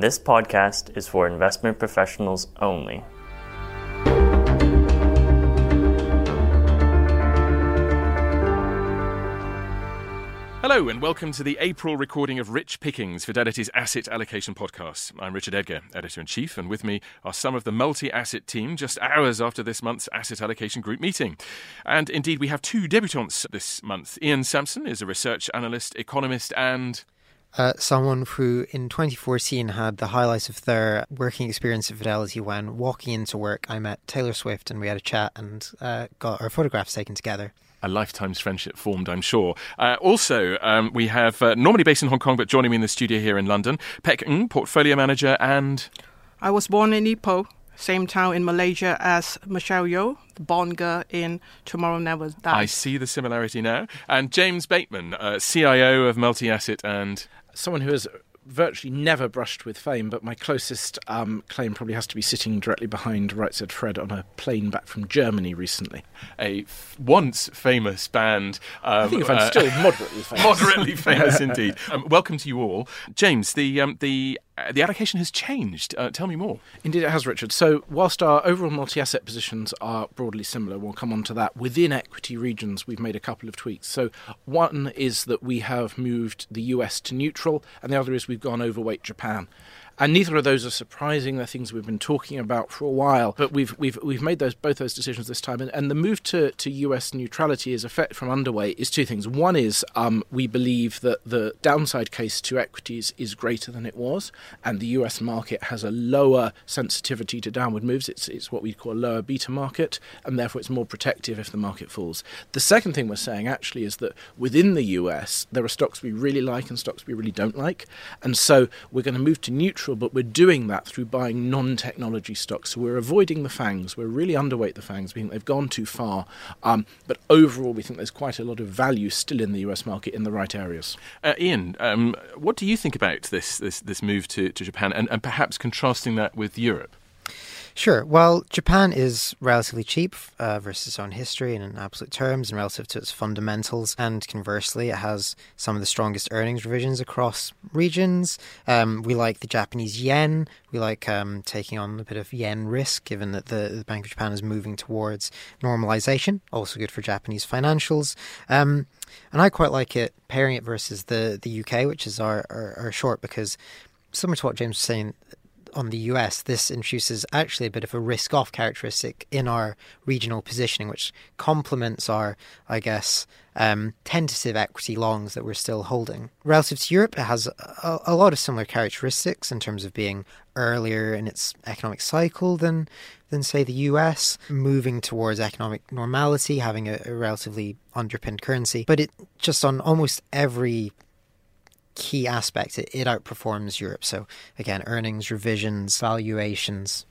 This podcast is for investment professionals only. Hello, and welcome to the April recording of Rich Pickings, Fidelity's asset allocation podcast. I'm Richard Edgar, editor in chief, and with me are some of the multi asset team just hours after this month's asset allocation group meeting. And indeed, we have two debutantes this month. Ian Sampson is a research analyst, economist, and uh, someone who in 2014 had the highlights of their working experience at Fidelity when walking into work, I met Taylor Swift and we had a chat and uh, got our photographs taken together a lifetime's friendship formed, I'm sure. Uh, also, um, we have uh, normally based in Hong Kong, but joining me in the studio here in London, Pek Ng, portfolio manager, and I was born in Ipoh, same town in Malaysia as Michelle Yeoh, the Bond girl in Tomorrow Never Dies. I see the similarity now. And James Bateman, uh, CIO of Multi Asset, and someone who has virtually never brushed with fame, but my closest um, claim probably has to be sitting directly behind Right Said Fred on a plane back from Germany recently. A f- once famous band. Um, I think if I'm uh, still moderately famous. moderately famous indeed. Um, welcome to you all. James, the, um, the uh, the allocation has changed. Uh, tell me more. Indeed, it has, Richard. So, whilst our overall multi asset positions are broadly similar, we'll come on to that. Within equity regions, we've made a couple of tweaks. So, one is that we have moved the US to neutral, and the other is we've gone overweight Japan. And neither of those are surprising. They're things we've been talking about for a while. But we've we've we've made those both those decisions this time. And, and the move to, to US neutrality is effect from underway is two things. One is um, we believe that the downside case to equities is greater than it was, and the US market has a lower sensitivity to downward moves. It's it's what we call a lower beta market, and therefore it's more protective if the market falls. The second thing we're saying actually is that within the US there are stocks we really like and stocks we really don't like, and so we're going to move to neutral neutral, but we're doing that through buying non technology stocks. So we're avoiding the FANGs. We're really underweight the FANGs. We think they've gone too far. Um, but overall, we think there's quite a lot of value still in the US market in the right areas. Uh, Ian, um, what do you think about this, this, this move to, to Japan and, and perhaps contrasting that with Europe? Sure. Well, Japan is relatively cheap uh, versus its own history and in absolute terms and relative to its fundamentals. And conversely, it has some of the strongest earnings revisions across regions. Um, we like the Japanese yen. We like um, taking on a bit of yen risk, given that the, the, Bank of Japan is moving towards normalization. Also good for Japanese financials. Um, and I quite like it pairing it versus the, the UK, which is our, our, our short, because similar to what James was saying, on the US, this introduces actually a bit of a risk off characteristic in our regional positioning, which complements our, I guess, um, tentative equity longs that we're still holding. Relative to Europe, it has a, a, lot of similar characteristics in terms of being earlier in its economic cycle than, than say, the US, moving towards economic normality, having a, a relatively underpinned currency. But it just on almost every key aspect, it, it outperforms Europe. So again, earnings, revisions, valuations,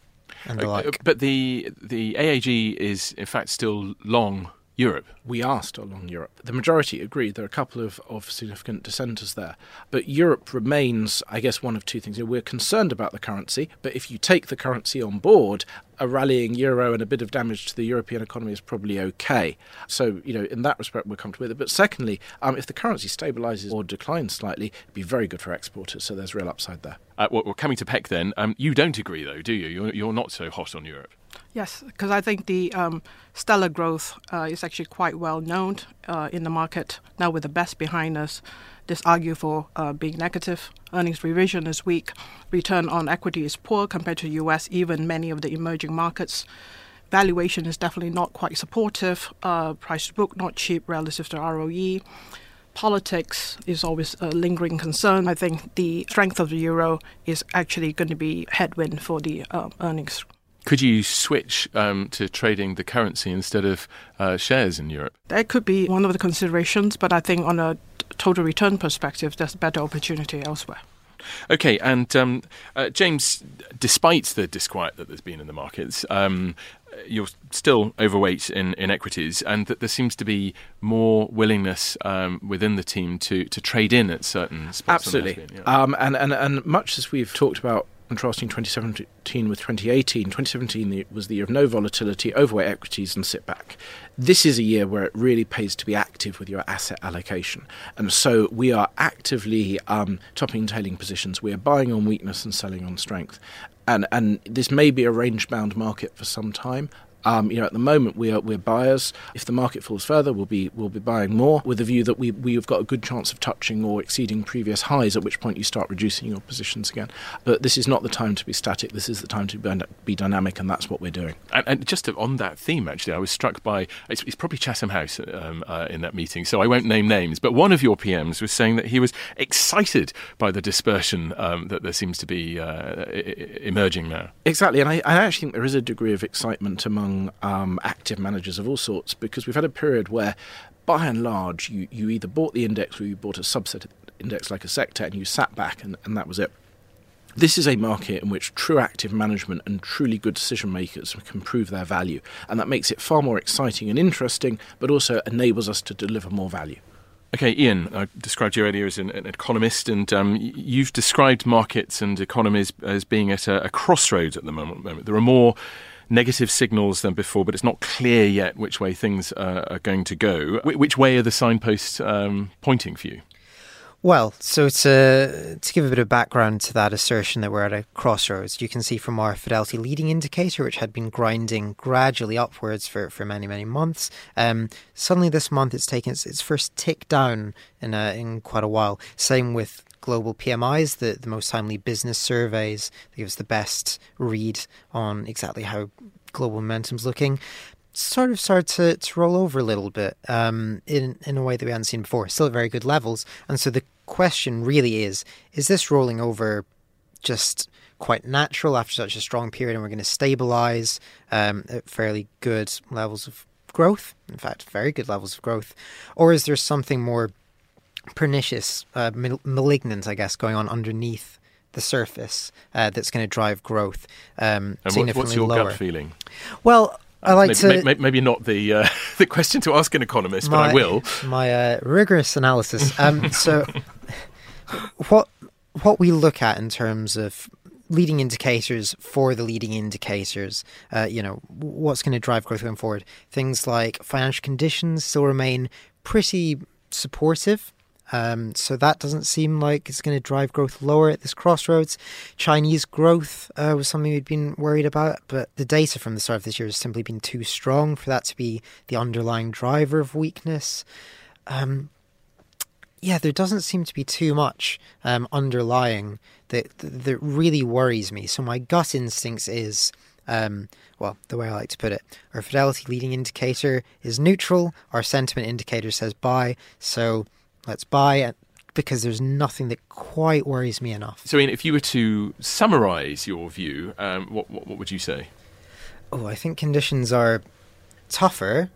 and the uh, like. But the the AAG is in fact still long Europe. We asked along Europe. The majority agree. There are a couple of, of significant dissenters there. But Europe remains, I guess, one of two things. We're concerned about the currency, but if you take the currency on board, a rallying euro and a bit of damage to the European economy is probably okay. So, you know, in that respect, we're comfortable with it. But secondly, um, if the currency stabilises or declines slightly, it'd be very good for exporters. So there's real upside there. Uh, well, coming to Pek then, um, you don't agree, though, do you? You're, you're not so hot on Europe. Yes, because I think the um, stellar growth uh, is actually quite well known uh, in the market. Now, with the best behind us, this argue for uh, being negative. Earnings revision is weak. Return on equity is poor compared to the U.S. Even many of the emerging markets. Valuation is definitely not quite supportive. Uh, price to book not cheap relative to ROE politics is always a lingering concern. I think the strength of the euro is actually going to be headwind for the uh, earnings could you switch um, to trading the currency instead of uh, shares in Europe? That could be one of the considerations, but I think on a total return perspective, there's a better opportunity elsewhere. Okay, and um, uh, James, despite the disquiet that there's been in the markets, um, you're still overweight in, in equities, and that there seems to be more willingness um, within the team to, to trade in at certain spots. Absolutely, yeah. um, and, and and much as we've talked about contrasting 2017 with 2018, 2017 was the year of no volatility, overweight equities, and sit back. This is a year where it really pays to be active with your asset allocation. And so we are actively um, topping and tailing positions. We are buying on weakness and selling on strength. And, and this may be a range bound market for some time. Um, you know, at the moment we are we're buyers. If the market falls further, we'll be we'll be buying more with the view that we we've got a good chance of touching or exceeding previous highs. At which point you start reducing your positions again. But this is not the time to be static. This is the time to be, be dynamic, and that's what we're doing. And, and just to, on that theme, actually, I was struck by it's, it's probably Chatham House um, uh, in that meeting, so I won't name names. But one of your PMs was saying that he was excited by the dispersion um, that there seems to be uh, emerging now. Exactly, and I, I actually think there is a degree of excitement among um, active managers of all sorts because we've had a period where, by and large, you, you either bought the index or you bought a subset index like a sector and you sat back and, and that was it. This is a market in which true active management and truly good decision makers can prove their value, and that makes it far more exciting and interesting, but also enables us to deliver more value. Okay, Ian, I described you earlier as an, an economist, and um, you've described markets and economies as being at a, a crossroads at the moment. There are more negative signals than before, but it's not clear yet which way things are going to go. Wh- which way are the signposts um, pointing for you? Well, so to to give a bit of background to that assertion that we're at a crossroads, you can see from our fidelity leading indicator, which had been grinding gradually upwards for, for many many months. Um, suddenly this month it's taken its, its first tick down in a, in quite a while. Same with global PMIs, the, the most timely business surveys, give us the best read on exactly how global momentum's looking, sort of started to, to roll over a little bit um, in, in a way that we hadn't seen before. Still at very good levels. And so the question really is is this rolling over just quite natural after such a strong period and we're going to stabilize um, at fairly good levels of growth? In fact, very good levels of growth. Or is there something more pernicious, uh, malignant, I guess, going on underneath the surface uh, that's going to drive growth um, and significantly what's your lower. gut feeling? Well, I like maybe, to maybe, maybe not the uh, the question to ask an economist, my, but I will. My uh, rigorous analysis. Um, so, what what we look at in terms of leading indicators for the leading indicators, uh, you know, what's going to drive growth going forward? Things like financial conditions still remain pretty supportive um, so that doesn't seem like it's going to drive growth lower at this crossroads. Chinese growth uh, was something we'd been worried about, but the data from the start of this year has simply been too strong for that to be the underlying driver of weakness. Um, yeah, there doesn't seem to be too much um, underlying that that really worries me. So my gut instincts is. Um, well, the way I like to put it, our fidelity leading indicator is neutral, our sentiment indicator says buy, so let's buy it because there's nothing that quite worries me enough. So, Ian, if you were to summarise your view, um, what, what, what would you say? Oh, I think conditions are tougher,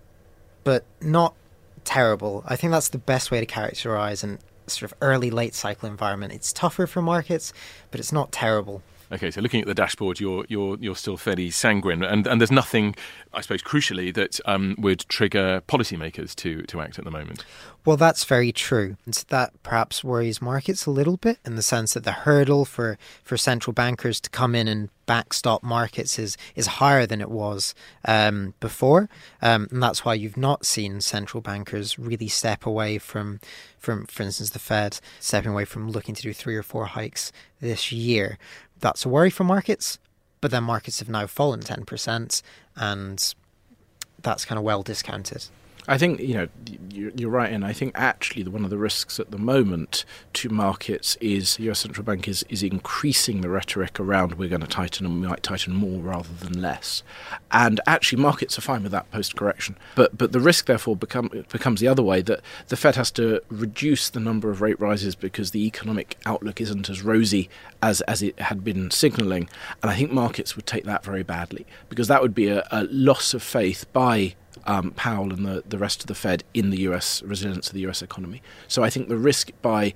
but not terrible. I think that's the best way to characterise an sort of early late cycle environment. It's tougher for markets, but it's not terrible. Okay, so looking at the dashboard, you're you're you're still fairly sanguine, and and there's nothing, I suppose, crucially that um, would trigger policymakers to to act at the moment. Well, that's very true. And that perhaps worries markets a little bit in the sense that the hurdle for, for central bankers to come in and backstop markets is is higher than it was um, before, um, and that's why you've not seen central bankers really step away from, from, for instance, the Fed stepping away from looking to do three or four hikes this year. That's a worry for markets, but then markets have now fallen 10%, and that's kind of well discounted. I think you know you're right, and I think actually one of the risks at the moment to markets is the U.S. central bank is is increasing the rhetoric around we're going to tighten and we might tighten more rather than less, and actually markets are fine with that post correction. But but the risk therefore become becomes the other way that the Fed has to reduce the number of rate rises because the economic outlook isn't as rosy as as it had been signalling, and I think markets would take that very badly because that would be a, a loss of faith by um, Powell and the, the rest of the Fed in the US resilience of the US economy. So I think the risk by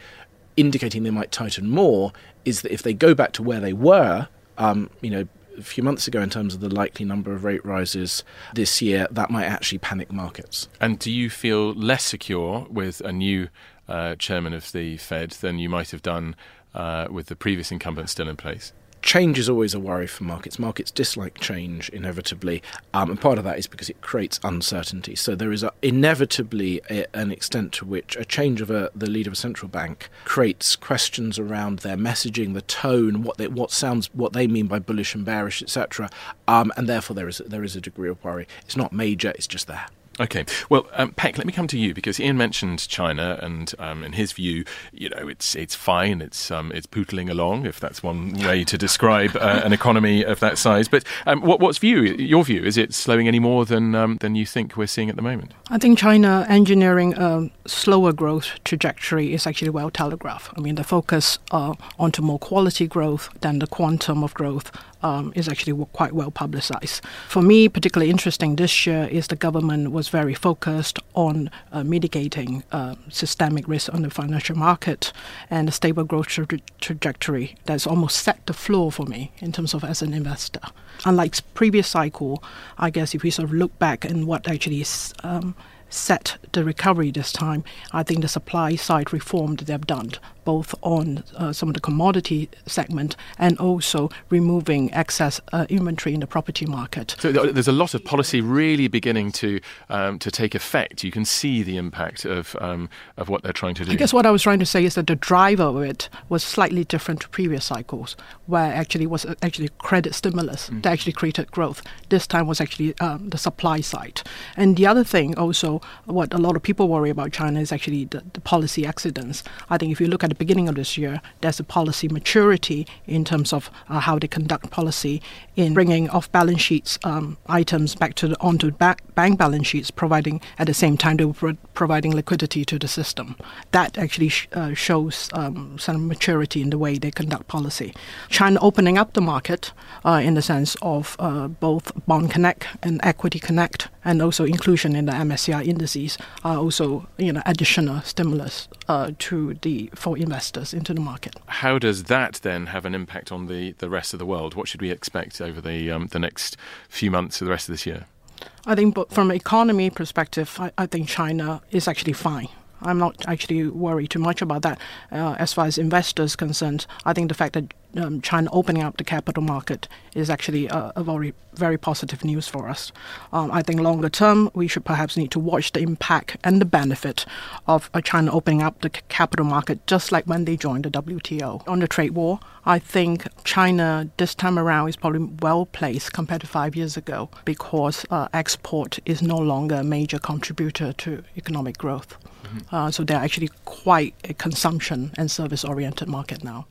indicating they might tighten more is that if they go back to where they were, um, you know, a few months ago in terms of the likely number of rate rises this year, that might actually panic markets. And do you feel less secure with a new uh, chairman of the Fed than you might have done uh, with the previous incumbent still in place? Change is always a worry for markets. Markets dislike change inevitably, um, and part of that is because it creates uncertainty. So there is a, inevitably a, an extent to which a change of a, the leader of a central bank creates questions around their messaging, the tone, what they, what sounds, what they mean by bullish and bearish, etc. Um, and therefore there is there is a degree of worry. It's not major; it's just there. Okay. Well, um, Pek, let me come to you because Ian mentioned China, and um, in his view, you know, it's it's fine. It's um, it's pootling along, if that's one way to describe uh, an economy of that size. But um, what, what's view? Your view is it slowing any more than um, than you think we're seeing at the moment? I think China engineering a slower growth trajectory is actually well telegraphed. I mean, the focus uh, onto more quality growth than the quantum of growth um, is actually quite well publicized. For me, particularly interesting this year is the government was very focused on uh, mitigating uh, systemic risk on the financial market and a stable growth tra- trajectory that's almost set the floor for me in terms of as an investor. Unlike previous cycle, I guess if we sort of look back and what actually is um, set the recovery this time, I think the supply side reform that they've done both on uh, some of the commodity segment and also removing excess uh, inventory in the property market. So there's a lot of policy really beginning to um, to take effect. You can see the impact of um, of what they're trying to do. I guess what I was trying to say is that the driver of it was slightly different to previous cycles, where actually was actually credit stimulus mm. that actually created growth. This time was actually um, the supply side. And the other thing also, what a lot of people worry about China is actually the, the policy accidents. I think if you look at the beginning of this year, there's a policy maturity in terms of uh, how they conduct policy in bringing off balance sheets um, items back to the, onto back, bank balance sheets, providing at the same time they were pro- providing liquidity to the system. That actually sh- uh, shows um, some maturity in the way they conduct policy. China opening up the market uh, in the sense of uh, both Bond Connect and Equity Connect, and also inclusion in the MSCI indices are also you know additional stimulus uh, to the for investors into the market. How does that then have an impact on the, the rest of the world? What should we expect over the um, the next few months of the rest of this year? I think, but from an economy perspective, I, I think China is actually fine. I'm not actually worried too much about that. Uh, as far as investors concerned, I think the fact that um, China opening up the capital market is actually a, a very very positive news for us. Um, I think longer term we should perhaps need to watch the impact and the benefit of uh, China opening up the capital market, just like when they joined the WTO on the trade war. I think China this time around is probably well placed compared to five years ago because uh, export is no longer a major contributor to economic growth. Uh, so they're actually quite a consumption and service oriented market now.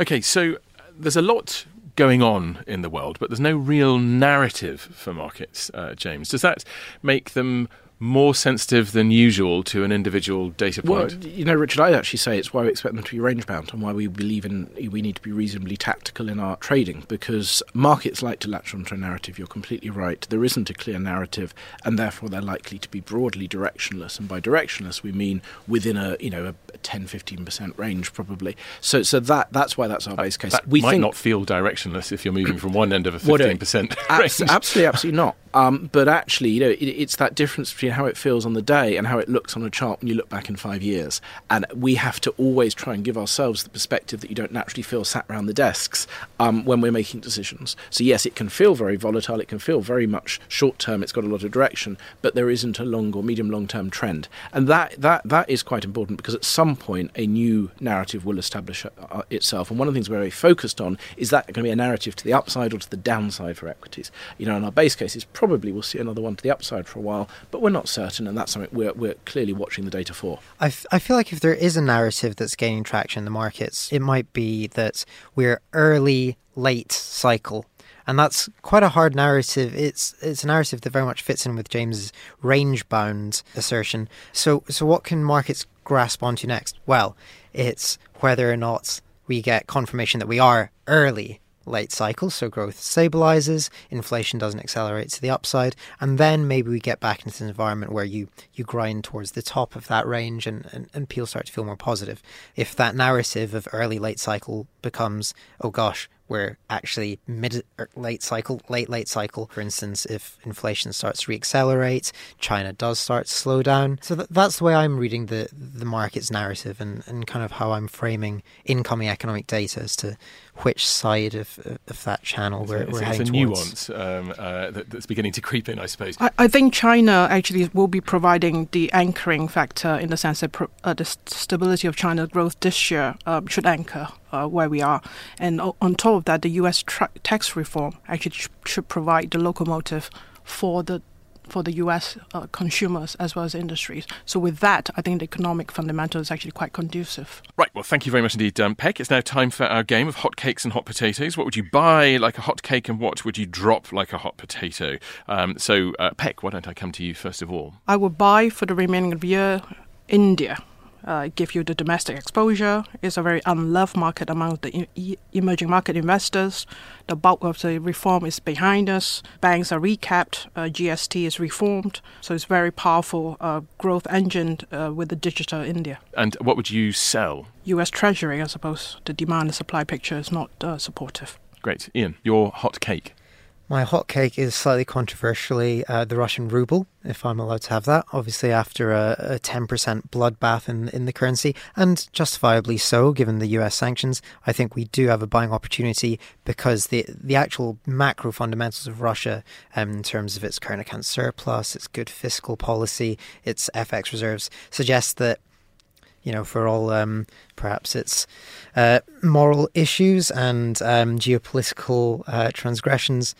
Okay, so there's a lot going on in the world, but there's no real narrative for markets, uh, James. Does that make them more sensitive than usual to an individual data point? Well, you know, Richard, I'd actually say it's why we expect them to be range bound and why we believe in we need to be reasonably tactical in our trading because markets like to latch onto a narrative. You're completely right. There isn't a clear narrative, and therefore they're likely to be broadly directionless. And by directionless, we mean within a you know a 10, 15 percent range probably. So, so that that's why that's our base case. That we might think, not feel directionless if you're moving from one end of a 15 percent range. Absolutely, absolutely not. Um, but actually, you know, it, it's that difference between how it feels on the day and how it looks on a chart when you look back in five years. And we have to always try and give ourselves the perspective that you don't naturally feel sat around the desks um, when we're making decisions. So, yes, it can feel very volatile, it can feel very much short term, it's got a lot of direction, but there isn't a long or medium long term trend. And that, that, that is quite important because at some point a new narrative will establish uh, itself. And one of the things we're very focused on is that going to be a narrative to the upside or to the downside for equities. You know, and our base case is probably we'll see another one to the upside for a while, but we're not certain, and that's something we're, we're clearly watching the data for. I, f- I feel like if there is a narrative that's gaining traction in the markets, it might be that we're early, late cycle and that's quite a hard narrative. It's it's a narrative that very much fits in with James's range bound assertion. So so what can markets grasp onto next? Well, it's whether or not we get confirmation that we are early late cycle, so growth stabilizes, inflation doesn't accelerate to the upside, and then maybe we get back into an environment where you you grind towards the top of that range and, and, and people start to feel more positive. If that narrative of early late cycle becomes, oh gosh, we're actually mid er, late cycle, late late cycle, for instance, if inflation starts to reaccelerate, China does start to slow down. So that, that's the way I'm reading the the market's narrative and, and kind of how I'm framing incoming economic data as to which side of, of that channel we're, it's, we're it's heading a towards. nuance um, uh, that, that's beginning to creep in, I suppose. I, I think China actually will be providing the anchoring factor in the sense that pro, uh, the stability of China's growth this year um, should anchor uh, where we are. And on top of that, the U.S. Tra- tax reform actually sh- should provide the locomotive for the for the U.S. Uh, consumers as well as industries. So with that, I think the economic fundamentals is actually quite conducive. Right, well, thank you very much indeed, um, Pek. It's now time for our game of hot cakes and hot potatoes. What would you buy like a hot cake and what would you drop like a hot potato? Um, so, uh, Pek, why don't I come to you first of all? I would buy for the remaining of the year India. Uh, give you the domestic exposure. It's a very unloved market among the e- emerging market investors. The bulk of the reform is behind us. Banks are recapped. Uh, GST is reformed. So it's very powerful uh, growth engine uh, with the digital India. And what would you sell? U.S. Treasury, I suppose. The demand and supply picture is not uh, supportive. Great. Ian, your hot cake. My hot cake is slightly controversially uh, the Russian ruble, if I'm allowed to have that. Obviously, after a, a 10% bloodbath in, in the currency, and justifiably so, given the US sanctions, I think we do have a buying opportunity because the the actual macro fundamentals of Russia, um, in terms of its current account surplus, its good fiscal policy, its FX reserves, suggests that you know, for all um, perhaps its uh, moral issues and um, geopolitical uh, transgressions,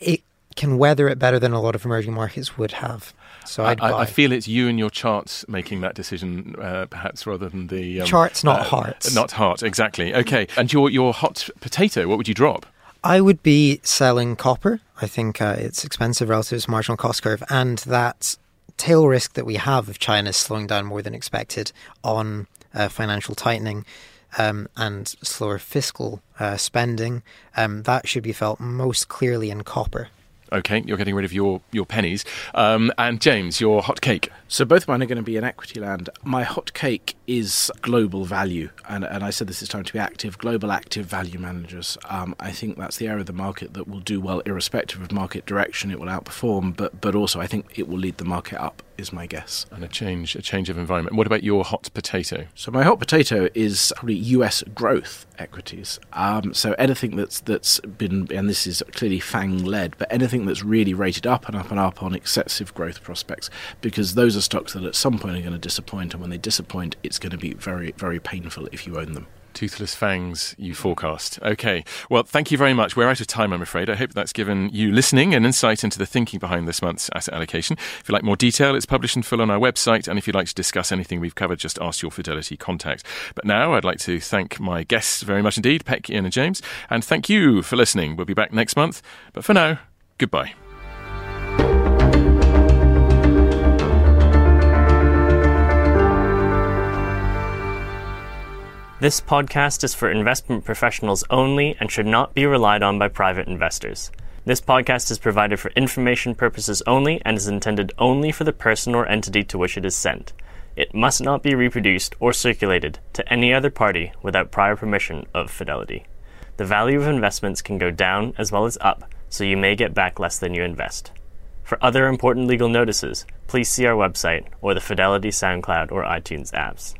it can weather it better than a lot of emerging markets would have. So I'd I. I feel it's you and your charts making that decision, uh, perhaps rather than the um, Charts, not uh, hearts. Not heart, exactly. Okay, and your your hot potato, what would you drop? I would be selling copper. I think uh, it's expensive relative to its marginal cost curve, and that tail risk that we have of China slowing down more than expected on uh, financial tightening um, and slower fiscal uh, spending, um, that should be felt most clearly in copper. Okay, you're getting rid of your your pennies. Um, and James, your hot cake. So both mine are going to be in equity land. My hot cake is global value, and, and I said this is time to be active, global active value managers. Um, I think that's the area of the market that will do well, irrespective of market direction. It will outperform, but but also I think it will lead the market up. Is my guess. And a change, a change of environment. What about your hot potato? So my hot potato is probably U.S. growth equities. Um, so anything that's that's been, and this is clearly Fang led, but anything that's really rated up and up and up on excessive growth prospects, because those are stocks that at some point are going to disappoint, and when they disappoint, it's going to be very very painful if you own them. Toothless fangs, you forecast. Okay. Well, thank you very much. We're out of time, I'm afraid. I hope that's given you listening an insight into the thinking behind this month's asset allocation. If you'd like more detail, it's published in full on our website. And if you'd like to discuss anything we've covered, just ask your Fidelity contact. But now I'd like to thank my guests very much indeed, Pek, Ian, and James. And thank you for listening. We'll be back next month. But for now, goodbye. This podcast is for investment professionals only and should not be relied on by private investors. This podcast is provided for information purposes only and is intended only for the person or entity to which it is sent. It must not be reproduced or circulated to any other party without prior permission of Fidelity. The value of investments can go down as well as up, so you may get back less than you invest. For other important legal notices, please see our website or the Fidelity SoundCloud or iTunes apps.